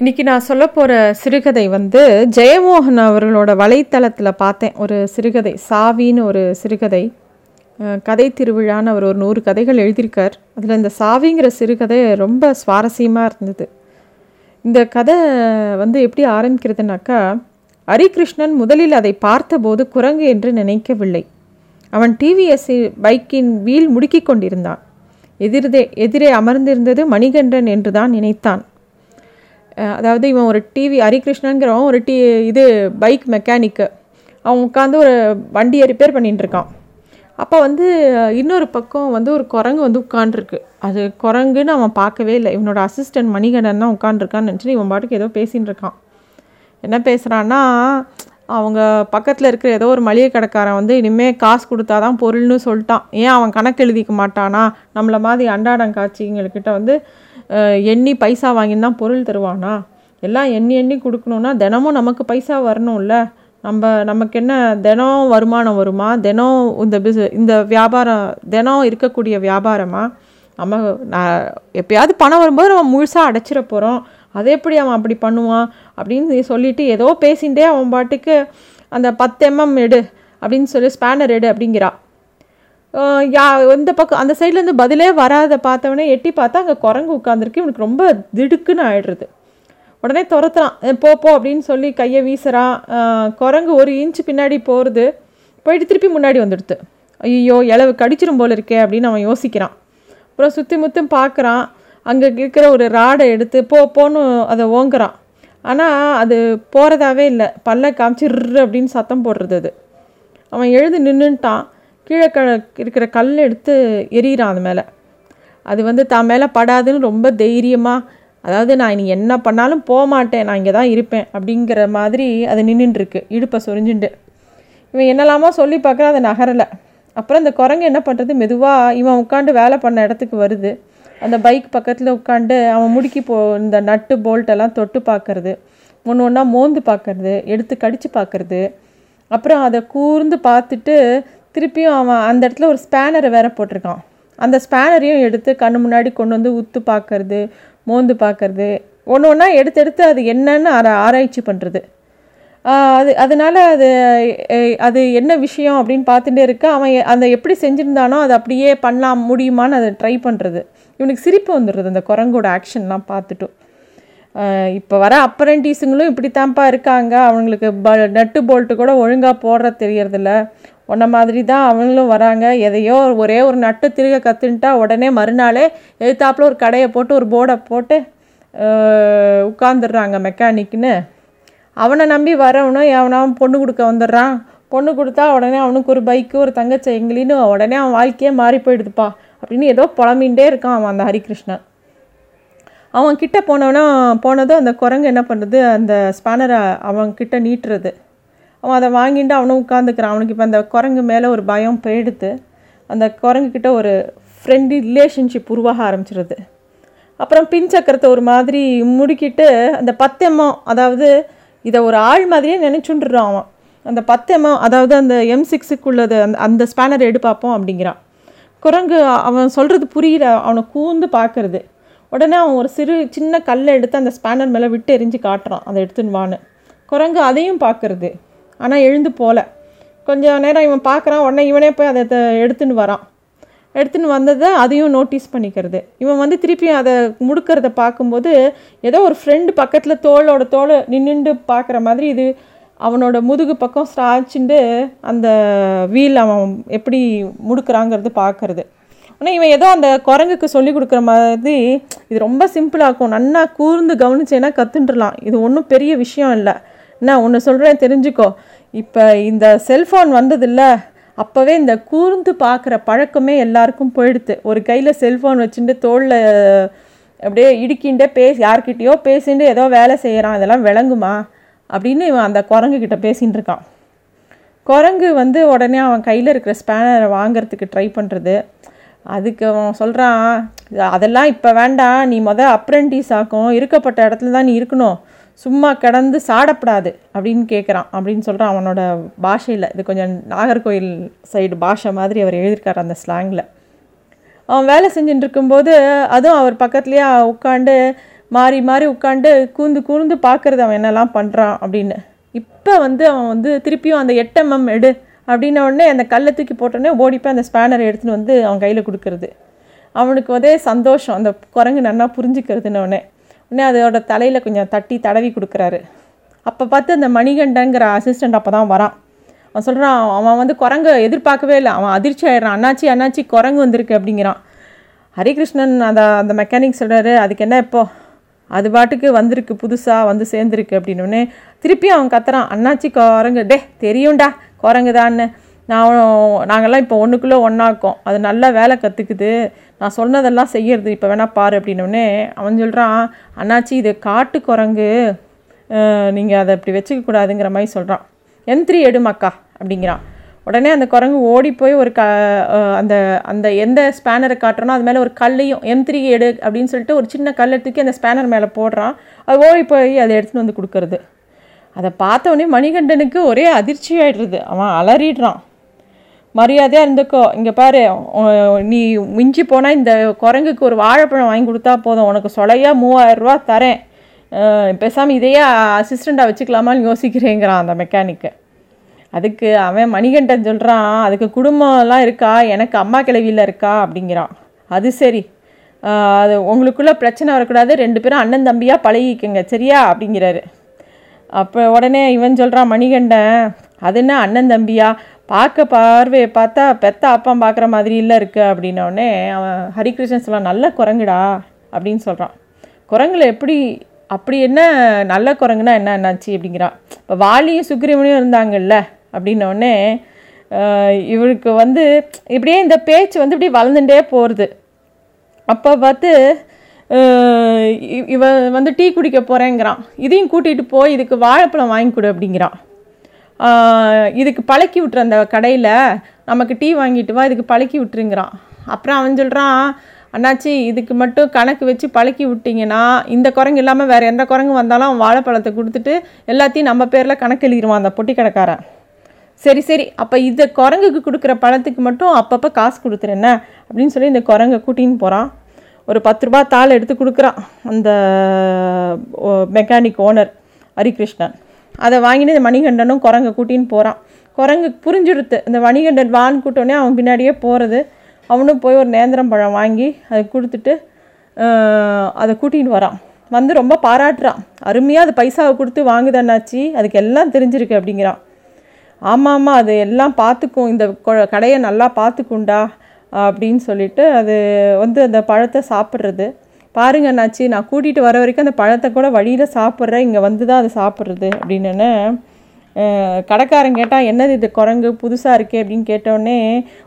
இன்னைக்கு நான் சொல்ல போகிற சிறுகதை வந்து ஜெயமோகன் அவர்களோட வலைத்தளத்தில் பார்த்தேன். ஒரு சிறுகதை சாவின்னு ஒரு சிறுகதை. கதை திருவிழான்னு அவர் ஒரு நூறு கதைகள் எழுதியிருக்கார். அதில் இந்த சாவிங்கிற சிறுகதை ரொம்ப சுவாரஸ்யமாக இருந்தது. இந்த கதை வந்து எப்படி ஆரம்பிக்கிறதுனாக்கா ஹரிகிருஷ்ணன் முதலில் அதை பார்த்தபோது குரங்கு என்று நினைக்கவில்லை. அவன் டிவிஎஸ்சி பைக்கின் வீல் முடுக்கி கொண்டிருந்தான். எதிரே எதிரே அமர்ந்திருந்தது மணிகண்டன் என்று தான் நினைத்தான். அதாவது இவன் ஒரு டிவி ஹரிகிருஷ்ணங்கிறவன் ஒரு டி இது பைக் மெக்கானிக்கு அவன் உட்காந்து ஒரு வண்டியை ரிப்பேர் பண்ணிட்டு இருக்கான். அப்போ வந்து இன்னொரு பக்கம் வந்து ஒரு குரங்கு வந்து உட்காண்ட்ருக்கு அது குரங்குன்னு அவன் பார்க்கவே இல்லை. இவனோட அசிஸ்டன்ட் மணிகண்டன் தான் உட்காந்துருக்கான்னு நினச்சிட்டு இவன் பாட்டுக்கு ஏதோ பேசின்னு இருக்கான். என்ன பேசுகிறான்னா அவங்க பக்கத்தில் இருக்கிற ஏதோ ஒரு மளிகை கடைக்காரன் வந்து இனிமேல் காசு கொடுத்தா தான் பொருள்னு சொல்லிட்டான். ஏன் அவன் கணக்கு எழுதிக்க மாட்டானா? நம்மளை மாதிரி அண்டாடம் காட்சிங்கள்கிட்ட வந்து எண்ணி பைசா வாங்கின்னு பொருள் தருவானா? எல்லாம் எண்ணி எண்ணி கொடுக்கணுன்னா தினமும் நமக்கு பைசா வரணும்ல. நம்ம நமக்கு என்ன தினம் வருமானம் வருமா? தினம் இந்த பிஸ் இந்த வியாபாரம் தினம் இருக்கக்கூடிய வியாபாரமாக நம்ம நான் எப்பயாவது பணம் வரும்போது நம்ம முழுசாக அடைச்சிட போகிறோம் அதை எப்படி அவன் அப்படி பண்ணுவான்? அப்படின்னு சொல்லிட்டு ஏதோ பேசிகிட்டே அவன் பாட்டுக்கு அந்த பத்து எம்எம் எடு அப்படின்னு சொல்லி ஸ்பேனர் எடு அப்படிங்கிறான் யா இந்த பக்கம் அந்த சைட்லேருந்து பதிலே வராத பார்த்தவனே எட்டி பார்த்தா அங்கே குரங்கு உட்காந்துருக்கு இவனுக்கு ரொம்ப திடுக்குன்னு ஆயிடுறது. உடனே துரத்துறான். போ போ அப்படின்னு சொல்லி கையை வீசுறான் குரங்கு ஒரு இன்ச்சு பின்னாடி போகிறது போயிட்டு திருப்பி முன்னாடி வந்துடுது. ஐயோ இளவு கடிச்சிரும் போல இருக்கே அப்படின்னு அவன் யோசிக்கிறான். அப்புறம் சுற்றி முற்றும் பார்க்குறான். அங்கே இருக்கிற ஒரு ராடை எடுத்து போ போன்னு அதை ஓங்குறான். ஆனால் அது போகிறதாவே இல்லை. பல்ல காமிச்சு அப்படின்னு சத்தம் போடுறது அது. அவன் எழுந்து நின்றுட்டான் கீழே க இருக்கிற கல் எடுத்து எறிகிறான் அது மேலே. அது வந்து தான் மேலே படாதுன்னு ரொம்ப தைரியமாக அதாவது நான் இனி என்ன பண்ணாலும் போக மாட்டேன் நான் இங்கே தான் இருப்பேன் அப்படிங்கிற மாதிரி அது நின்றுட்டுருக்கு இடுப்பை சொரிஞ்சுண்டு. இவன் என்னெல்லாமோ சொல்லி பார்க்குறான் அதை நகரலை. அப்புறம் இந்த குரங்கு என்ன பண்ணுறது மெதுவாக இவன் உட்காந்து வேலை பண்ண இடத்துக்கு வருது. அந்த பைக் பக்கத்தில் உட்காந்து அவன் முடுக்கி போ இந்த நட்டு போல்ட்டெல்லாம் தொட்டு பார்க்கறது. ஒன்று ஒன்றா மோந்து பார்க்கறது எடுத்து கடித்து பார்க்கறது. அப்புறம் அதை கூர்ந்து பார்த்துட்டு திருப்பியும் அவன் அந்த இடத்துல ஒரு ஸ்பேனரை வேற போட்டிருக்கான். அந்த ஸ்பேனரையும் எடுத்து கண்ணு முன்னாடி கொண்டு வந்து உத்து பார்க்கறது மோந்து பார்க்கறது ஒன்று ஒன்றா எடுத்து எடுத்து அது என்னன்னு ஆரா ஆராய்ச்சி பண்ணுறது அது அதனால அது அது என்ன விஷயம் அப்படின்னு பார்த்துட்டே இருக்க அவன் அந்த எப்படி செஞ்சுருந்தானோ அதை அப்படியே பண்ணலாம் முடியுமான்னு அதை ட்ரை பண்ணுறது இவனுக்கு சிரிப்பு வந்துடுறது அந்த குரங்கோட ஆக்ஷன்லாம் பார்த்துட்டும் இப்போ வர அப்ரண்டிஸுங்களும் இப்படித்தான்ப்பா இருக்காங்க. அவங்களுக்கு ப நட்டு போல்ட்டு கூட ஒழுங்காக போடுற தெரியறதில்ல. உன்ன மாதிரி தான் அவங்களும் வராங்க. எதையோ ஒரே ஒரு நட்டு திருக கற்றுன்ட்டா உடனே மறுநாளே எழுத்தாப்புல ஒரு கடையை போட்டு ஒரு போர்டை போட்டு உட்காந்துடுறாங்க மெக்கானிக்னு. அவனை நம்பி வரவனும் எவனாவும் பொண்ணு கொடுக்க வந்துடுறான். பொண்ணு கொடுத்தா உடனே அவனுக்கு ஒரு பைக்கு ஒரு தங்கச்சை எங்களின்னு உடனே அவன் வாழ்க்கையே மாறி போயிடுதுப்பா அப்படின்னு ஏதோ புலம்பின்ண்டே இருக்கான் அவன் அந்த ஹரிகிருஷ்ணன். அவன் கிட்ட போனவனா போனதும் அந்த குரங்கு என்ன பண்ணுறது அந்த ஸ்பேனரை அவன் கிட்ட நீட்டுறது. அவன் அதை வாங்கிட்டு அவனும் உட்காந்துக்கிறான் அவனுக்கு இப்போ அந்த குரங்கு மேலே ஒரு பயம் போயிடுத்து அந்த குரங்குக்கிட்ட ஒரு ஃப்ரெண்ட்லி ரிலேஷன்ஷிப் உருவாக ஆரம்பிச்சிருது. அப்புறம் பின் சக்கரத்தை ஒரு மாதிரி முடுக்கிட்டு அந்த பத்தெம்மம் அதாவது இதை ஒரு ஆள் மாதிரியே நினச்சுண்டுறான் அவன். அந்த பத்தெம்மம் அதாவது அந்த எம் சிக்ஸுக்குள்ளது அந்த அந்த ஸ்பேனர் எடு பார்ப்போம் அப்படிங்கிறான். குரங்கு அவன் சொல்கிறது புரியல அவனை கூந்து பார்க்கறது. உடனே அவன் ஒரு சிறு சின்ன கல்லை எடுத்து அந்த ஸ்பேனர் மேலே விட்டு எரிஞ்சு காட்டுறான். அதை எடுத்துன்னு வான்னு. குரங்கு அதையும் பார்க்கறது. ஆனால் எழுந்து போல. கொஞ்சம் நேரம் இவன் பார்க்குறான் உடனே இவனே போய் அதை எடுத்துன்னு வரான். எடுத்துன்னு வந்ததை அதையும் நோட்டீஸ் பண்ணிக்கிறது. இவன் வந்து திருப்பியும் அதை முடுக்கிறத பார்க்கும்போது ஏதோ ஒரு ஃப்ரெண்டு பக்கத்தில் தோளோட தோல் நின்றுண்டு பார்க்குற மாதிரி இது அவனோட முதுகு பக்கம் ஸ்டாச்சுண்டு அந்த வீல் அவன் எப்படி முடுக்கிறாங்கிறது பார்க்கறது. ஆனால் இவன் ஏதோ அந்த குரங்குக்கு சொல்லி கொடுக்குற மாதிரி இது ரொம்ப சிம்பிளாக இருக்கும். நன்னா கூர்ந்து கவனிச்சேன்னா கற்றுண்டுலாம் இது ஒன்றும் பெரிய விஷயம் இல்லை. என்ன ஒன்று சொல்கிறேன் தெரிஞ்சுக்கோ. இப்போ இந்த செல்ஃபோன் வந்ததில்ல அப்போவே இந்த கூர்ந்து பார்க்குற பழக்கமே எல்லாருக்கும் போயிடுது ஒரு கையில் செல்ஃபோன் வச்சுட்டு தோளில் அப்படியே இடுக்கிண்டே பேசி யார்கிட்டயோ பேசிட்டு ஏதோ வேலை செய்கிறான் அதெல்லாம் விளங்குமா? அப்படின்னு இவன் அந்த குரங்கு கிட்ட பேசின்னு இருக்கான். குரங்கு வந்து உடனே அவன் கையில் இருக்கிற ஸ்பேனரை வாங்குறதுக்கு ட்ரை பண்ணுறது அதுக்கு அவன் சொல்கிறான் அதெல்லாம் இப்போ வேண்டாம் நீ மொதல் அப்ரெண்டிஸ் ஆக்கும் இருக்கப்பட்ட இடத்துல தான் நீ இருக்கணும். சும்மா கடந்து சாடப்படாது அப்படின்னு கேட்குறான் அப்படின்னு சொல்கிறான் அவனோட பாஷையில். இது கொஞ்சம் நாகர்கோயில் சைடு பாஷை மாதிரி அவர் எழுதியிருக்கார் அந்த ஸ்லாங்கில் அவன் வேலை செஞ்சுட்டு இருக்கும்போது அதுவும் அவர் பக்கத்துலேயே உட்காந்து மாறி மாறி உட்காந்து கூந்து கூர்ந்து பார்க்குறது அவன் என்னெல்லாம் பண்ணுறான் அப்படின்னு. இப்போ வந்து அவன் வந்து திருப்பியும் அந்த எட்டம்எம் எடு அப்படின்ன உடனே அந்த கல்லை தூக்கி போட்டோடனே ஓடி போய் அந்த ஸ்பேனரை எடுத்துன்னு வந்து அவன் கையில் கொடுக்கறது. அவனுக்கு ஒரே சந்தோஷம். அந்த குரங்கு நன்னா புரிஞ்சுக்கிறதுன்னு உடனே அதோட தலையில் கொஞ்சம் தட்டி தடவி கொடுக்குறாரு. அப்போ பார்த்து அந்த மணிகண்டங்கிற அசிஸ்டண்ட் அப்போ தான் வரான். அவன் சொல்கிறான் அவன் வந்து குரங்கு எதிர்பார்க்கவே இல்லை. அவன் அதிர்ச்சி ஆயிடுறான். அண்ணாச்சி அண்ணாச்சி குரங்கு வந்திருக்கு அப்படிங்கிறான். ஹரிகிருஷ்ணன் அந்த அந்த மெக்கானிக் சொல்கிறாரு அதுக்கு என்ன இப்போ? அது பாட்டுக்கு வந்திருக்கு புதுசாக வந்து சேர்ந்துருக்கு அப்படின்னோடனே திருப்பி அவன் கத்துறான். அண்ணாச்சி குரங்கு. டே தெரியும்டா குரங்கு தான்னு நான் நாங்கள்லாம் இப்போ ஒன்றுக்குள்ளே ஒன்றாக்கோம் அது நல்லா வேலை கற்றுக்குது நான் சொன்னதெல்லாம் செய்யறது இப்போ வேணால் பாரு அப்படின்னோடனே அவன் சொல்கிறான் அண்ணாச்சி இது காட்டு குரங்கு. நீங்கள் அதை அப்படி வச்சுக்க கூடாதுங்கிற மாதிரி சொல்கிறான் எந்திரி எடுமாக்கா அப்படிங்கிறான். உடனே அந்த குரங்கு ஓடி போய் ஒரு க அந்த அந்த எந்த ஸ்பேனரை காட்டுறனோ அது மேலே ஒரு கல்லையும் எம் த்ரீ எடு அப்படின்னு சொல்லிட்டு ஒரு சின்ன கல்லை தூக்கி அந்த ஸ்பேனர் மேலே போடுறான். அது ஓடி போய் அதை எடுத்துகிட்டு வந்து கொடுக்கறது. அதை பார்த்த மணிகண்டனுக்கு ஒரே அதிர்ச்சி ஆயிடுறது. அவன் அலறிடுறான். மரியாதையாக இருந்துக்கோ. இங்கே பாரு நீ மிஞ்சி போனால் இந்த குரங்குக்கு ஒரு வாழைப்பழம் வாங்கி கொடுத்தா போதும். உனக்கு சொலையாக மூவாயிரரூவா தரேன். பேசாமல் இதையே அசிஸ்டண்ட்டாக வச்சுக்கலாமான்னு யோசிக்கிறேங்கிறான் அந்த மெக்கானிக்கு அதுக்கு அவன் மணிகண்டன் சொல்கிறான் அதுக்கு குடும்பம்லாம் இருக்கா? எனக்கு அம்மா கிளவியில் இருக்கா? அப்படிங்கிறான். அது சரி. அது உங்களுக்குள்ளே பிரச்சனை வரக்கூடாது. ரெண்டு பேரும் அண்ணன் தம்பியாக பழகிக்கங்க சரியா? அப்படிங்கிறாரு. அப்போ உடனே இவன் சொல்கிறான் மணிகண்டன் அது என்ன அண்ணன் தம்பியா? பார்க்க பார்வையை பார்த்தா பெத்த அப்பா பார்க்குற மாதிரி இல்லை இருக்குது அப்படின்னோடனே அவன் ஹரிகிருஷ்ணன் சொல்கிறான் நல்ல குரங்குடா அப்படின்னு சொல்கிறான் குரங்குல எப்படி அப்படி என்ன நல்ல குரங்குனா என்ன என்னாச்சு அப்படிங்கிறான். இப்போ வாலியும் சுக்ரீவனையும் இருந்தாங்கல்ல அப்படின்னோடனே இவருக்கு வந்து இப்படியே இந்த பேச்சு வந்து இப்படி வளர்ந்துட்டே போகிறது அப்போ பார்த்து இவன் வந்து டீ குடிக்க போகிறேங்கிறான் இதையும் கூட்டிகிட்டு போய் இதுக்கு வாழைப்பழம் வாங்கி கொடு அப்படிங்கிறான். இதுக்கு பழக்கி விட்டுற அந்த கடையில் நமக்கு டீ வாங்கிட்டு வா இதுக்கு பழக்கி விட்டுருங்கிறான். அப்புறம் அவன் சொல்கிறான் அண்ணாச்சி இதுக்கு மட்டும் கணக்கு வச்சு பழக்கி விட்டிங்கன்னா இந்த குரங்கு இல்லாமல் வேறு எந்த குரங்கு வந்தாலும் அவன் வாழைப்பழத்தை கொடுத்துட்டு எல்லாத்தையும் நம்ம பேரில் கணக்கு எழுதிடுவான் அந்த பொட்டி கடைக்காரன் சரி சரி அப்போ இந்த குரங்குக்கு கொடுக்குற பழத்துக்கு மட்டும் அப்பப்போ காசு கொடுத்துருஎன்ன அப்படின்னு சொல்லி இந்த குரங்கை கூட்டின்னு போகிறான் ஒரு பத்து ரூபா தாள் எடுத்து கொடுக்குறான் அந்த மெக்கானிக் ஓனர் ஹரிகிருஷ்ணன். அதை வாங்கிட்டு இந்த மணிகண்டனும் குரங்கை கூட்டின்னு போகிறான் குரங்கு புரிஞ்சுடுத்து. இந்த மணிகண்டன் வான் கூட்டோடனே அவன் பின்னாடியே போகிறது அவனும் போய் ஒரு நேந்திரம் பழம் வாங்கி அதை கொடுத்துட்டு அதை கூட்டின்னு வரான். வந்து ரொம்ப பாராட்டுறான். அருமையாக அது பைசாவை கொடுத்து வாங்குதண்ணாச்சி. அதுக்கு எல்லாம் தெரிஞ்சிருக்கு அப்படிங்கிறான். ஆமாம் ஆமாம் அது எல்லாம் பார்த்துக்கும். இந்த கொ- கடையை நல்லா பார்த்துக்குண்டா அப்படின்னு சொல்லிட்டு அது வந்து அந்த பழத்தை சாப்பிட்றது. பாருங்க அண்ணாச்சி நான் கூட்டிகிட்டு வர வரைக்கும் அந்த பழத்தை கூட வழியில் சாப்பிட்றேன். இங்கே வந்து தான் அதை சாப்பிட்றது அப்படின்னு கடைக்காரன் கேட்டால் என்னது இது குரங்கு? புதுசாக இருக்கே அப்படின்னு கேட்டோடனே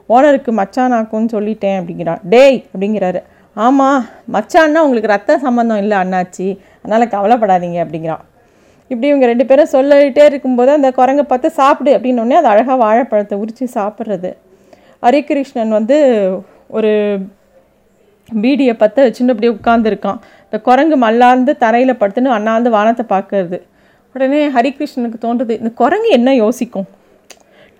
ஓனருக்கு மச்சான் ஆக்கும்னு சொல்லிட்டேன் அப்படிங்கிறான். டேய்! அப்படிங்கிறாரு. ஆமாம் மச்சான்னா உங்களுக்கு ரத்த சம்மந்தம் இல்லை அண்ணாச்சி. அதனால் கவலைப்படாதீங்க அப்படிங்கிறான். இப்படி இவங்க ரெண்டு பேரும் சொல்லிகிட்டே இருக்கும்போது அந்த குரங்கை பார்த்து சாப்பிடு அப்படின்னோடனே அது அழகாக வாழைப்பழத்தை உரித்து சாப்பிட்றது. ஹரிகிருஷ்ணன் வந்து ஒரு பீடியை பற்ற வச்சுன்னு அப்படியே உட்காந்துருக்கான் இந்த குரங்கு மல்லாந்து தரையில் படுத்துன்னு அண்ணாந்து வானத்தை பார்க்கறது. உடனே ஹரிகிருஷ்ணனுக்கு தோன்றுது இந்த குரங்கு என்ன யோசிக்கும்?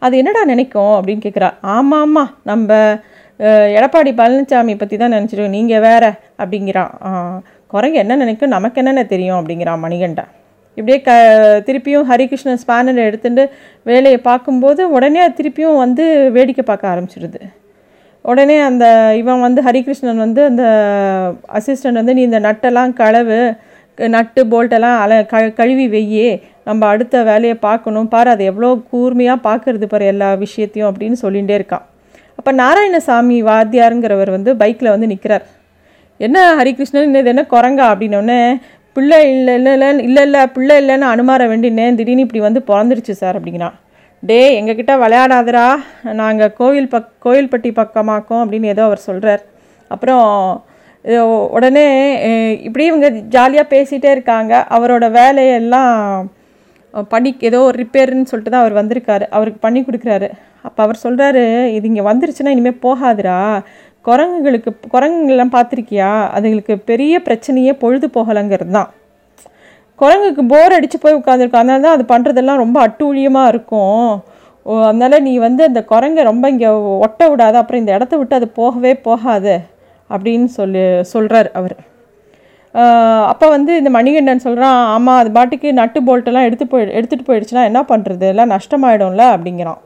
அது என்னடா நினைக்கும் அப்படின்னு கேட்குறா ஆமாம் ஆமாம் நம்ம எடப்பாடி பழனிசாமி பற்றி தான் நினச்சிருக்கோம். நீங்கள் வேற அப்படிங்கிறான் குரங்கு என்ன நினைக்கும்? நமக்கு என்னென்ன தெரியும் அப்படிங்கிறான் மணிகண்டன். இப்படியே க திருப்பியும் ஹரிகிருஷ்ணன் ஸ்பேனர் எடுத்துட்டு வேலையை பார்க்கும்போது உடனே திருப்பியும் வந்து வேடிக்கை பார்க்க ஆரம்பிச்சிடுது உடனே அந்த இவன் வந்து ஹரிகிருஷ்ணன் வந்து அந்த அசிஸ்டன்ட் வந்து நீ இந்த நட்டெல்லாம் களவு க- நட்டு போல்ட்டெல்லாம் அல க கழுவி வெய்யே நம்ம அடுத்த வேலையை பார்க்கணும். பாரு அது எவ்வளோ கூர்மையாக பார்க்கறது பாரு எல்லா விஷயத்தையும் அப்படின்னு சொல்லிகிட்டே இருக்கான். அப்போ நாராயணசாமி வாத்தியாருங்கிறவர் வந்து பைக்கில் வந்து நிற்கிறார் என்ன ஹரிகிருஷ்ணன் இது என்ன குரங்கா? அப்படின்னோடனே பிள்ளை இல்லை இல்லை இல்லை இல்லை இல்லை பிள்ளை இல்லைன்னு அனுமார வேண்டினேன். திடீர்னு இப்படி வந்து பிறந்துருச்சு சார் அப்படிங்கிறான். டே எங்ககிட்ட விளையாடாதரா நாங்கள் கோவில் பக் கோவில்பட்டி பக்கமாக்கோம் அப்படின்னு ஏதோ அவர் சொல்கிறார் அப்புறம் உடனே இப்படி இவங்க ஜாலியாக பேசிகிட்டே இருக்காங்க. அவரோட வேலையெல்லாம் பண்ணி ஏதோ ஒரு ரிப்பேர்னு சொல்லிட்டு தான் அவர் வந்திருக்காரு. அவருக்கு பண்ணி கொடுக்குறாரு. அப்போ அவர் சொல்கிறாரு இது இங்கே வந்துருச்சுன்னா இனிமேல் போகாதுடா. குரங்குகளுக்கு குரங்குங்கள்லாம் பார்த்துருக்கியா? அதுங்களுக்கு பெரிய பிரச்சனையே பொழுது போகலைங்கிறது தான். குரங்குக்கு போர் அடித்து போய் உட்காந்துருக்கும் அதனால தான் அது பண்ணுறதெல்லாம் ரொம்ப அட்டூழியமாக இருக்கும். ஓ, அதனால நீ வந்து அந்த குரங்கை ரொம்ப இங்கே ஒட்ட விடாத. அப்புறம் இந்த இடத்த விட்டு அது போகவே போகாது அப்படின்னு சொல்லி சொல்கிறார் அவர். அப்போ வந்து இந்த மணிகண்டன் சொல்கிறான் ஆமாம் அது பாட்டுக்கு நட்டு போல்ட்டெல்லாம் எடுத்து போய் எடுத்துகிட்டு போயிடுச்சுன்னா என்ன பண்ணுறது எல்லாம் நஷ்டமாயிடும்ல? அப்படிங்கிறான்.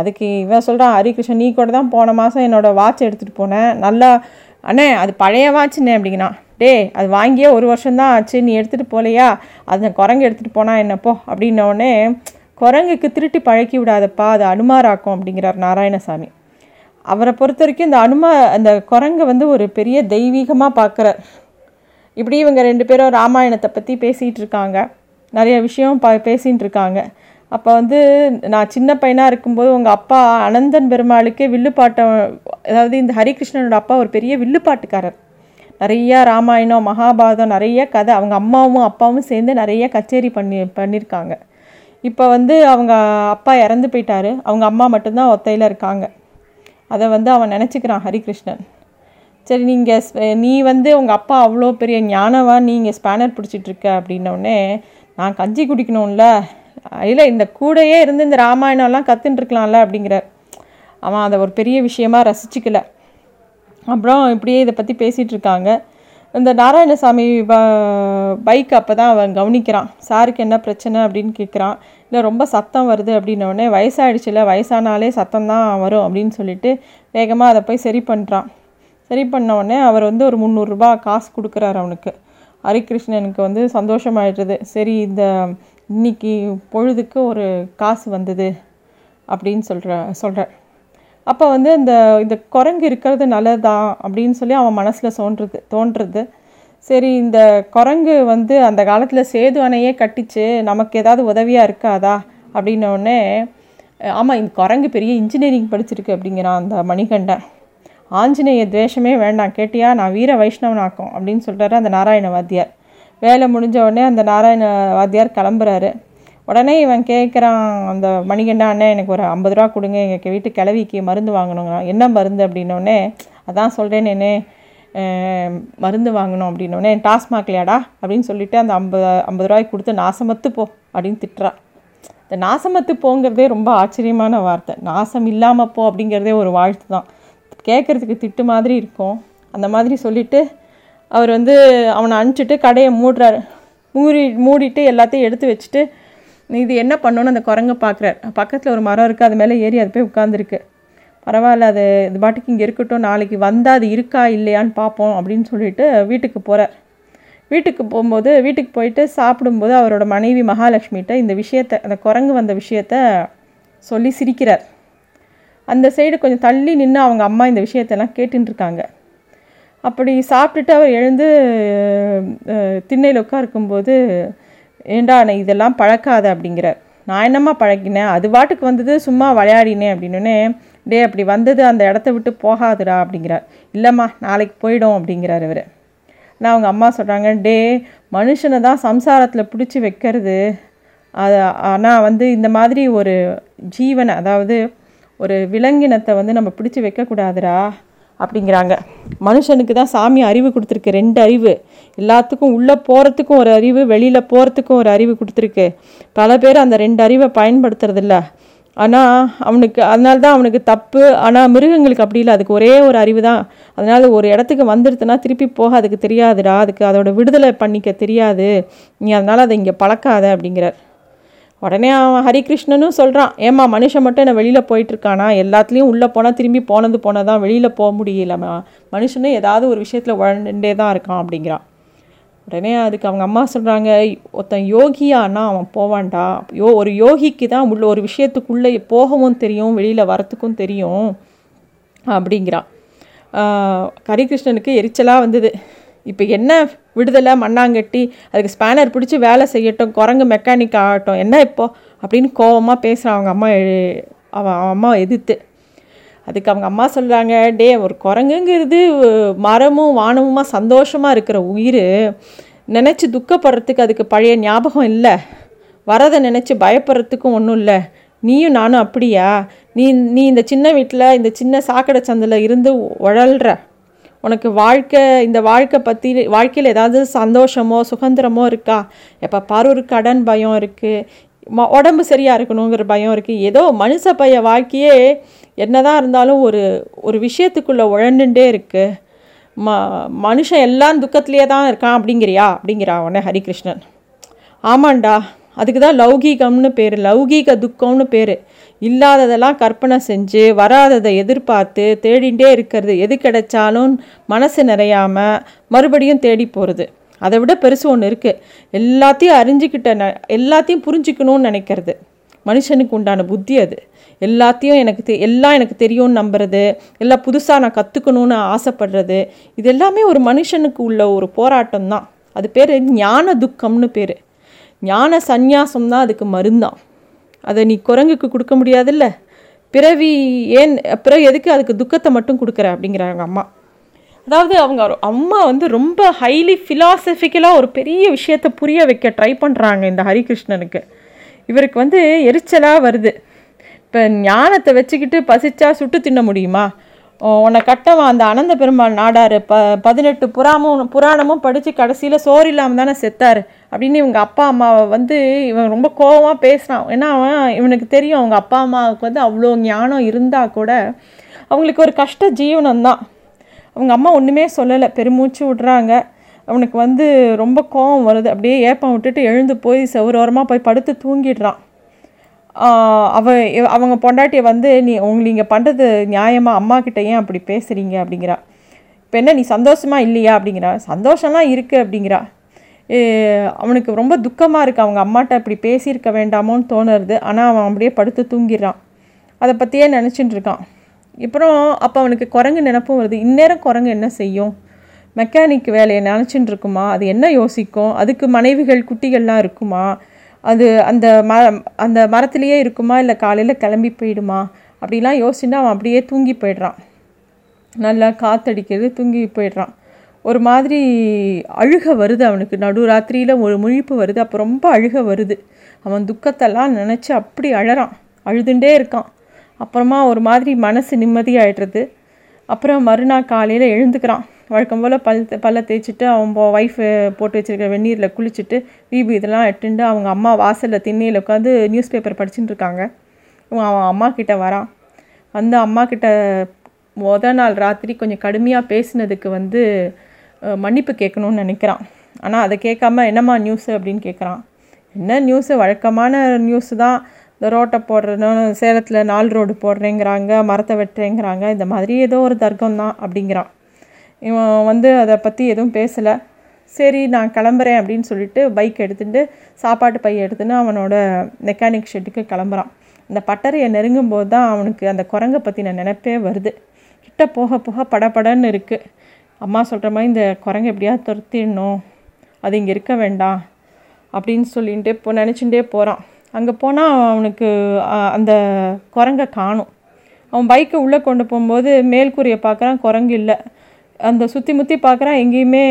அதுக்கு இவன் சொல்கிறான் ஹரிகிருஷ்ணன் நீ கூட தான் போன மாதம் என்னோடய வாட்ச் எடுத்துகிட்டு போனேன். நல்லா அண்ணே அது பழைய வாட்சுண்ணே அப்படிங்கிறான். டே அது வாங்கியே ஒரு வருஷம்தான் ஆச்சு நீ எடுத்துகிட்டு போகலையா அது குரங்கு எடுத்துகிட்டு போனால் என்னப்போ அப்படின்னோடனே குரங்குக்கு திருட்டி பழக்கி விடாதப்பா அது அனுமாராக்கும் அப்படிங்கிறார் நாராயணசாமி. அவரை பொறுத்த வரைக்கும் இந்த அனுமா அந்த குரங்கை வந்து ஒரு பெரிய தெய்வீகமாக பார்க்குறார் இப்படி இவங்க ரெண்டு பேரும் ராமாயணத்தை பற்றி பேசிகிட்டு இருக்காங்க. நிறைய விஷயம் ப பேசிகிட்டு இருக்காங்க. அப்போ வந்து நான் சின்ன பையனாக இருக்கும்போது உங்கள் அப்பா அனந்தன் பெருமாளுக்கே வில்லுப்பாட்டம் அதாவது இந்த ஹரிகிருஷ்ணனோட அப்பா ஒரு பெரிய வில்லுப்பாட்டுக்காரர் நிறையா ராமாயணம் மகாபாரதம் நிறைய கதை அவங்க அம்மாவும் அப்பாவும் சேர்ந்து நிறைய கச்சேரி பண்ணி பண்ணியிருக்காங்க இப்போ வந்து அவங்க அப்பா இறந்து போயிட்டாரு. அவங்க அம்மா மட்டும்தான் ஒத்தையில் இருக்காங்க. அதை வந்து அவன் நினச்சிக்கிறான் ஹரிகிருஷ்ணன். சரி நீங்கள் நீ வந்து உங்கள் அப்பா அவ்வளோ பெரிய ஞானவா நீங்கள் ஸ்பேனர் பிடிச்சிட்ருக்க அப்படின்னோடனே நான் கஞ்சி குடிக்கணும்ல இல்லை இந்த கூடையே இருந்து இந்த ராமாயணம்லாம் கற்றுன்ட்ருக்கலாம்ல அப்படிங்கிற. அவன் அதை ஒரு பெரிய விஷயமா ரசிச்சுக்கல. அப்புறம் இப்படியே இதை பற்றி பேசிகிட்டு இருக்காங்க இந்த நாராயணசாமி ப பைக் அப்போ தான் அவன் கவனிக்கிறான். சாருக்கு என்ன பிரச்சனை அப்படின்னு கேட்குறான் இல்லை ரொம்ப சத்தம் வருது அப்படின்னோடனே வயசாகிடுச்சுல வயசானாலே சத்தம் தான் வரும் அப்படின்னு சொல்லிட்டு வேகமாக அதை போய் சரி பண்ணுறான் சரி பண்ண அவர் வந்து ஒரு முந்நூறுரூபா காசு கொடுக்குறாரு அவனுக்கு. ஹரிகிருஷ்ணனுக்கு வந்து சந்தோஷமாயிடுறது. சரி இந்த இன்னைக்கு பொழுதுக்கு ஒரு காசு வந்தது அப்படின்னு சொல்கிற சொல்கிறார் அப்போ வந்து அந்த இந்த குரங்கு இருக்கிறது நல்லதான் அப்படின்னு சொல்லி அவன் மனசில் தோன்றுறது தோன்றுறது சரி இந்த குரங்கு வந்து அந்த காலத்தில் சேது அணையே கட்டிச்சு நமக்கு ஏதாவது உதவியாக இருக்காதா? அப்படின்னோடனே ஆமாம் இந்த குரங்கு பெரிய இன்ஜினியரிங் படிச்சிருக்கு அப்படிங்கிறான் அந்த மணிகண்டன். ஆஞ்சநேய துவேஷமே வேண்டாம் கேட்டியா? நான் வீர வைஷ்ணவனாக்கும் அப்படின்னு சொல்கிறாரு அந்த நாராயண வாத்தியார் வேலை முடிஞ்ச உடனே அந்த நாராயண வாத்தியார் கிளம்புறாரு. உடனே இவன் கேட்குறான் அந்த மணிகண்டா அண்ணே எனக்கு ஒரு ஐம்பது ரூபா கொடுங்க எங்கள் வீட்டு கிளவிக்கு மருந்து வாங்கணுங்க என்ன மருந்து அப்படின்னோடனே அதான் சொல்கிறேன் நேனே மருந்து வாங்கணும் அப்படின்னோடனே டாஸ்மாக்லையாடா அப்படின்னு சொல்லிட்டு அந்த ஐம்பது ஐம்பது ரூபாய்க்கு கொடுத்து நாசமத்து போ அப்படின்னு திட்டுறா. இந்த நாசமத்து போங்கிறதே ரொம்ப ஆச்சரியமான வார்த்தை. நாசம் இல்லாமல் போ அப்படிங்கிறதே ஒரு வாழ்த்து தான் கேட்குறதுக்கு திட்டு மாதிரி இருக்கும். அந்த மாதிரி சொல்லிவிட்டு அவர் வந்து அவனை அனுப்பிச்சிட்டு கடையை மூடுறாரு. மூடி மூடிட்டு எல்லாத்தையும் எடுத்து வச்சுட்டு இது என்ன பண்ணணும்னு அந்த குரங்கை பார்க்குறாரு பக்கத்தில் ஒரு மரம் இருக்குது அது மேலே ஏறி அது போய் உட்காந்துருக்கு பரவாயில்ல அது இது பாட்டுக்கு இங்கே இருக்கட்டும் நாளைக்கு வந்தால் அது இருக்கா இல்லையான்னு பார்ப்போம் அப்படின்னு சொல்லிட்டு வீட்டுக்கு போகிறார் வீட்டுக்கு போகும்போது வீட்டுக்கு போயிட்டு சாப்பிடும்போது அவரோட மனைவி மகாலட்சுமிகிட்ட இந்த விஷயத்தை அந்த குரங்கு வந்த விஷயத்த சொல்லி சிரிக்கிறார். அந்த சைடு கொஞ்சம் தள்ளி நின்று அவங்க அம்மா இந்த விஷயத்தெல்லாம் கேட்டுருக்காங்க அப்படி சாப்பிட்டுட்டு அவர் எழுந்து திண்ணையில் உட்காருக்கும்போது ஏண்டா நான் இதெல்லாம் பழக்காத அப்படிங்கிறார். நான் என்னம்மா பழக்கினேன்? அது பாட்டுக்கு வந்தது சும்மா விளையாடினேன் அப்படின்னே டே அப்படி வந்தது அந்த இடத்த விட்டு போகாதுடா அப்படிங்கிறார். இல்லைம்மா நாளைக்கு போயிடும் அப்படிங்கிறார் இவர். நான் அவங்க அம்மா சொல்கிறாங்க டே மனுஷனை தான் சம்சாரத்தில் பிடிச்சி வைக்கிறது. அது ஆனால் வந்து இந்த மாதிரி ஒரு ஜீவனை அதாவது ஒரு விலங்கினத்தை வந்து நம்ம பிடிச்சி வைக்கக்கூடாதுடா. அப்படிங்கிறாங்க. மனுஷனுக்கு தான் சாமி அறிவு கொடுத்துருக்கு. ரெண்டு அறிவு. எல்லாத்துக்கும் உள்ளே போகிறதுக்கும் ஒரு அறிவு வெளியில் போகிறதுக்கும் ஒரு அறிவு கொடுத்துருக்கு. பல பேர் அந்த ரெண்டு அறிவை பயன்படுத்துறதில்ல. ஆனால் அவனுக்கு அதனால தான் அவனுக்கு தப்பு. ஆனால் மிருகங்களுக்கு அப்படி இல்லை. அதுக்கு ஒரே ஒரு அறிவு தான். அதனால் ஒரு இடத்துக்கு வந்துடுதுன்னா திருப்பி போக அதுக்கு தெரியாதுடா. அதுக்கு அதோட விடுதலை பண்ணிக்க தெரியாது. நீ அதனால் அதை இங்கே பழக்காத அப்படிங்கிறார். உடனே அவன் ஹரிகிருஷ்ணனும் சொல்கிறான் ஏம்மா மனுஷன் மட்டும் என்னை வெளியில் போயிட்டுருக்கானா? எல்லாத்துலேயும் உள்ளே போனால் திரும்பி போனது போனால் தான் வெளியில் போக முடியலம்மா மனுஷனும் ஏதாவது ஒரு விஷயத்தில் உழண்டே தான் இருக்கான் அப்படிங்கிறான். உடனே அதுக்கு அவங்க அம்மா சொல்கிறாங்க ஒருத்தன் யோகியானா அவன் போவான்டா. யோ ஒரு யோகிக்கு தான் உள்ள ஒரு விஷயத்துக்குள்ளே போகவும் தெரியும் வெளியில் வரத்துக்கும் தெரியும் அப்படிங்கிறான். ஹரிகிருஷ்ணனுக்கு எரிச்சலாக வந்தது. இப்போ என்ன விடுதலை மண்ணாங்கட்டி அதுக்கு ஸ்பேனர் பிடிச்சி வேலை செய்யட்டும் குரங்கு மெக்கானிக் ஆகட்டும் என்ன இப்போ? அப்படின்னு கோபமாக பேசுகிறான் அவங்க அம்மா அவன் அவன் அம்மா எதிர்த்து. அதுக்கு அவங்க அம்மா சொல்கிறாங்க டே ஒரு குரங்குங்கிறது மரமும் வானமுமா சந்தோஷமாக இருக்கிற உயிர். நினச்சி துக்கப்படுறதுக்கு அதுக்கு பழைய ஞாபகம் இல்லை. வரதை நினச்சி பயப்படுறதுக்கும் ஒன்றும் இல்லை. நீயும் நானும் அப்படியா? நீ நீ இந்த சின்ன வீட்டில் இந்த சின்ன சாக்கடை சந்தில் இருந்து உழல்ற. உனக்கு வாழ்க்கை இந்த வாழ்க்கை பற்றி வாழ்க்கையில் ஏதாவது சந்தோஷமோ சுதந்திரமோ இருக்கா? எப்போ பாரு ஒரு கடன் பயம் இருக்குது உடம்பு சரியாக இருக்கணுங்கிற பயம் இருக்குது ஏதோ மனுஷ பைய வாழ்க்கையே என்னதான் இருந்தாலும் ஒரு ஒரு விஷயத்துக்குள்ளே உழண்டுண்டே இருக்குது ம மனுஷன் எல்லாம் துக்கத்திலே தான் இருக்கான் அப்படிங்கிறியா? அப்படிங்கிறா உடனே ஹரிகிருஷ்ணன். ஆமாண்டா. அதுக்கு தான் லௌகீகம்னு பேர் லௌகீக துக்கம்னு பேர். இல்லாததெல்லாம் கற்பனை செஞ்சு வராததை எதிர்பார்த்து தேடிகிட்டே இருக்கிறது எது கிடைச்சாலும் மனசு நிறையாமல் மறுபடியும் தேடி போகிறது அதை விட பெருசு ஒன்று இருக்குது எல்லாத்தையும் அறிஞ்சிக்கிட்ட ந எல்லாத்தையும் புரிஞ்சிக்கணும்னு நினைக்கிறது. மனுஷனுக்கு உண்டான புத்தி அது. எல்லாத்தையும் எனக்கு தெ எல்லாம் எனக்கு தெரியும்னு நம்புறது எல்லாம் புதுசாக நான் கற்றுக்கணும்னு ஆசைப்படுறது இது எல்லாமே ஒரு மனுஷனுக்கு உள்ள ஒரு போராட்டம் தான் அது பேர் ஞான துக்கம்னு பேர். ஞான சந்நியாசம் தான் அதுக்கு மருந்தான் அதை நீ குரங்குக்கு கொடுக்க முடியாதுல்ல? பிறவி ஏன் பிறகு எதுக்கு அதுக்கு துக்கத்தை மட்டும் கொடுக்குற அப்படிங்கிறாங்க அம்மா. அதாவது அவங்க அம்மா வந்து ரொம்ப ஹைலி ஃபிலாசபிக்கலாக ஒரு பெரிய விஷயத்தை புரிய வைக்க ட்ரை பண்ணுறாங்க இந்த ஹரிகிருஷ்ணனுக்கு. இவருக்கு வந்து எரிச்சலாக வருது. இப்போ ஞானத்தை வச்சுக்கிட்டு பசிச்சா சுட்டு தின்ன முடியுமா? உன்னை கட்டவன் அந்த அனந்த பெருமாள் நாடார். ப பதினெட்டு புறாமும் புராணமும் படித்து கடைசியில் சோறு இல்லாமல் தானே செத்தார். அப்படின்னு இவங்க அப்பா அம்மாவை வந்து இவன் ரொம்ப கோபமாக பேசுகிறான் ஏன்னா அவன் இவனுக்கு தெரியும் அவங்க அப்பா அம்மாவுக்கு வந்து அவ்வளோ ஞானம் இருந்தால் கூட அவங்களுக்கு ஒரு கஷ்ட ஜீவனம் தான் அவங்க அம்மா ஒன்றுமே சொல்லலை. பெருமூச்சு விட்றாங்க. அவனுக்கு வந்து ரொம்ப கோபம் வருது. அப்படியே ஏப்பம் விட்டுட்டு எழுந்து போய் செவ்வரோரமாக போய் படுத்து தூங்கிடுறான். அவ அவங்க பொண்டாட்டியை வந்து நீ உங்களை நீங்கள் பண்ணுறது நியாயமாக அம்மா கிட்ட ஏன் அப்படி பேசுகிறீங்க அப்படிங்கிறா. இப்போ என்ன நீ சந்தோஷமாக இல்லையா? அப்படிங்கிறா. சந்தோஷம்லாம் இருக்குது அப்படிங்கிறா. அவனுக்கு ரொம்ப துக்கமாக இருக்குது அவங்க அம்மாட்ட இப்படி பேசியிருக்க வேண்டாமோன்னு தோணுறது. ஆனால் அவன் அப்படியே படுத்து தூங்கிடுறான். அதை பற்றியே நினச்சிட்டு இருக்கான். அப்புறம் அப்போ அவனுக்கு குரங்கு நினப்பும் வருது. இந்நேரம் குரங்கு என்ன செய்யும்? மெக்கானிக் வேலையை நினச்சிட்டு இருக்குமா? அது என்ன யோசிக்கும்? அதுக்கு மனைவிகள் குட்டிகள்லாம் இருக்குமா? அது அந்த ம அந்த மரத்துலேயே இருக்குமா? இல்லை காலையில் கிளம்பி போயிடுமா? அப்படிலாம் யோசிச்சுன்னா அவன் அப்படியே தூங்கி போயிடுறான். நல்லா காற்றடிக்கிறது தூங்கி போயிடுறான். ஒரு மாதிரி அழுக வருது அவனுக்கு. நடு ராத்திரியில் ஒரு முழிப்பு வருது. அப்போ ரொம்ப அழுக வருது. அவன் துக்கத்தெல்லாம் நினச்சி அப்படி அழறான். அழுதுண்டே இருக்கான். அப்புறமா ஒரு மாதிரி மனசு நிம்மதியாகிடுறது அப்புறம் மறுநாள் காலையில் எழுந்துக்கிறான். வழக்கம் போல் பல் பல்ல தேய்ச்சிட்டு அவன் ஒய்ஃபு போட்டு வச்சுருக்க வெந்நீரில் குளிச்சுட்டு வீபு இதெல்லாம் எட்டுண்டு அவங்க அம்மா வாசலில் திண்ணையில் உட்காந்து நியூஸ் பேப்பர் படிச்சுட்டு இருக்காங்க. அவன் அம்மா கிட்ட வரான். வந்து அம்மா கிட்ட முத நாள் ராத்திரி கொஞ்சம் கடுமையாக பேசினதுக்கு வந்து மன்னிப்பு கேட்கணும்னு நினைக்கிறான். ஆனால் அதை கேட்காம என்னம்மா நியூஸு அப்படின்னு கேட்குறான். என்ன நியூஸு வழக்கமான நியூஸு தான். இந்த ரோட்டை போடுறதுன்னு சேலத்தில் நாலு ரோடு போடுறேங்கிறாங்க மரத்தை வெட்டுறேங்கிறாங்க. இந்த மாதிரி ஏதோ ஒரு தர்க்கம் தான் அப்படிங்கிறான். இவன் வந்து அதை பற்றி எதுவும் பேசலை. சரி நான் கிளம்புறேன் அப்படின்னு சொல்லிட்டு பைக் எடுத்துகிட்டு சாப்பாட்டு பை எடுத்துன்னு அவனோட மெக்கானிக் ஷெட்டுக்கு கிளம்புறான். அந்த பட்டறையை நெருங்கும் போது தான் அவனுக்கு அந்த குரங்கை பற்றின நினப்பே வருது. கிட்ட போக போக படப்படன்னு இருக்குது அம்மா சொல்கிற மாதிரி இந்த குரங்கு எப்படியாவது துரத்திடணும். அது இங்கே இருக்க வேண்டாம் அப்படின்னு சொல்லிட்டு இப்போ நினச்சிட்டே போகிறான் அங்கே போனால் அவனுக்கு அந்த குரங்கை காணும். அவன் பைக்கை உள்ளே கொண்டு போகும்போது மேல்கூரையை பார்க்குறான் குரங்கு இல்லை. அந்த சுற்றி முற்றி பார்க்குறான் எங்கேயுமே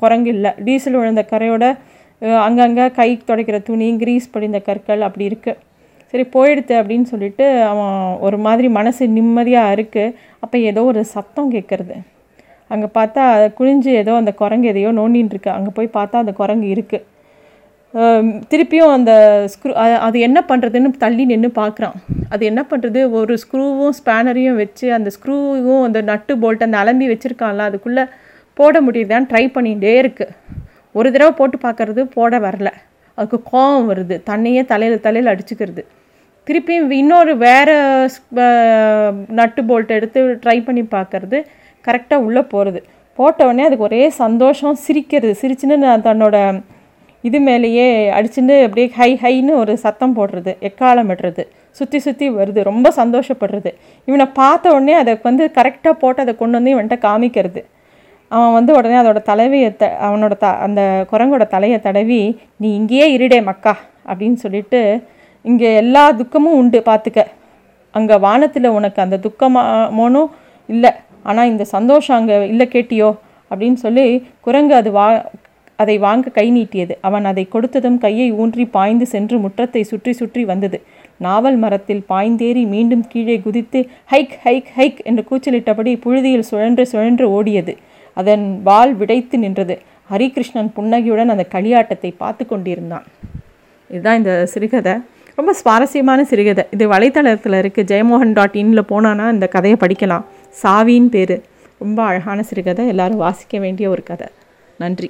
குரங்கு இல்லை. டீசல் விழுந்த கரையோட அங்கங்கே கை துடைக்கிற துணி கிரீஸ் படிந்த கற்கள் அப்படி இருக்குது சரி போயிடுத்து அப்படின்னு சொல்லிட்டு அவன் ஒரு மாதிரி மனசு நிம்மதியாக இருக்குது அப்போ ஏதோ ஒரு சத்தம் கேட்குறது அங்கே பார்த்தா குனிஞ்சு ஏதோ அந்த குரங்கு எதையோ நோண்டின்னு இருக்கு அங்கே போய் பார்த்தா அந்த குரங்கு இருக்குது திருப்பியும் அந்த ஸ்க்ரூ அது என்ன பண்ணுறதுன்னு தள்ளி நின்று பார்க்குறான் அது என்ன பண்ணுறது ஒரு ஸ்க்ரூவும் ஸ்பேனரையும் வச்சு அந்த ஸ்க்ரூவும் அந்த நட்டு போல்ட் அந்த அலம்பி வச்சுருக்கான்ல அதுக்குள்ளே போட முடியுதான்னு ட்ரை பண்ணிகிட்டே இருக்குது ஒரு தடவை போட்டு பார்க்குறது போட வரல. அதுக்கு கோவம் வருது. தன்னையே தலையில் தலையில் அடிச்சுக்கிறது. திருப்பியும் இன்னொரு வேறு நட்டு போல்ட் எடுத்து ட்ரை பண்ணி பார்க்குறது கரெக்டாக உள்ளே போகிறது போட்டவுடனே அதுக்கு ஒரே சந்தோஷம் சிரிக்கிறது. சிரிச்சுன்னு நான் தன்னோட இது மேலேயே அடிச்சுட்டு அப்படியே ஹை ஹைன்னு ஒரு சத்தம் போடுறது எக்காலம் விடுறது சுற்றி சுற்றி வருது ரொம்ப சந்தோஷப்படுறது. இவனை பார்த்த உடனே அதை வந்து கரெக்டாக போட்டு அதை கொண்டு வந்து இவன்கிட்ட காமிக்கிறது. அவன் வந்து உடனே அதோட தலைவையை த அவனோட த அந்த குரங்கோட தலையை தடவி நீ இங்கேயே இருடே மக்கா அப்படின்னு சொல்லிட்டு இங்கே எல்லா துக்கமும் உண்டு பார்த்துக்க. அங்கே வானத்தில் உனக்கு அந்த துக்கமாமோனும் இல்லை. ஆனால் இந்த சந்தோஷம் அங்கே இல்லை கேட்டியோ? அப்படின்னு சொல்லி குரங்கு அது வா அதை வாங்க கை நீட்டியது. அவன் அதை கொடுத்ததும் கையை ஊன்றி பாய்ந்து சென்று முற்றத்தை சுற்றி சுற்றி வந்தது. நாவல் மரத்தில் பாய்ந்தேறி மீண்டும் கீழே குதித்து ஹைக் ஹைக் ஹைக் என்று கூச்சலிட்டபடி புழுதியில் சுழன்று சுழன்று ஓடியது. அதன் வால் விடைத்து நின்றது. ஹரிகிருஷ்ணன் புன்னகையுடன் அந்த களியாட்டத்தை பார்த்து கொண்டிருந்தான். இதுதான் இந்த சிறுகதை. ரொம்ப சுவாரஸ்யமான சிறுகதை. இது வலைத்தளத்தில் இருக்குது ஜெயமோகன் டாட் இன்ல போனான்னா இந்த கதையை படிக்கலாம். சாவின்னு பேர். ரொம்ப அழகான சிறுகதை. எல்லாரும் வாசிக்க வேண்டிய ஒரு கதை. நன்றி.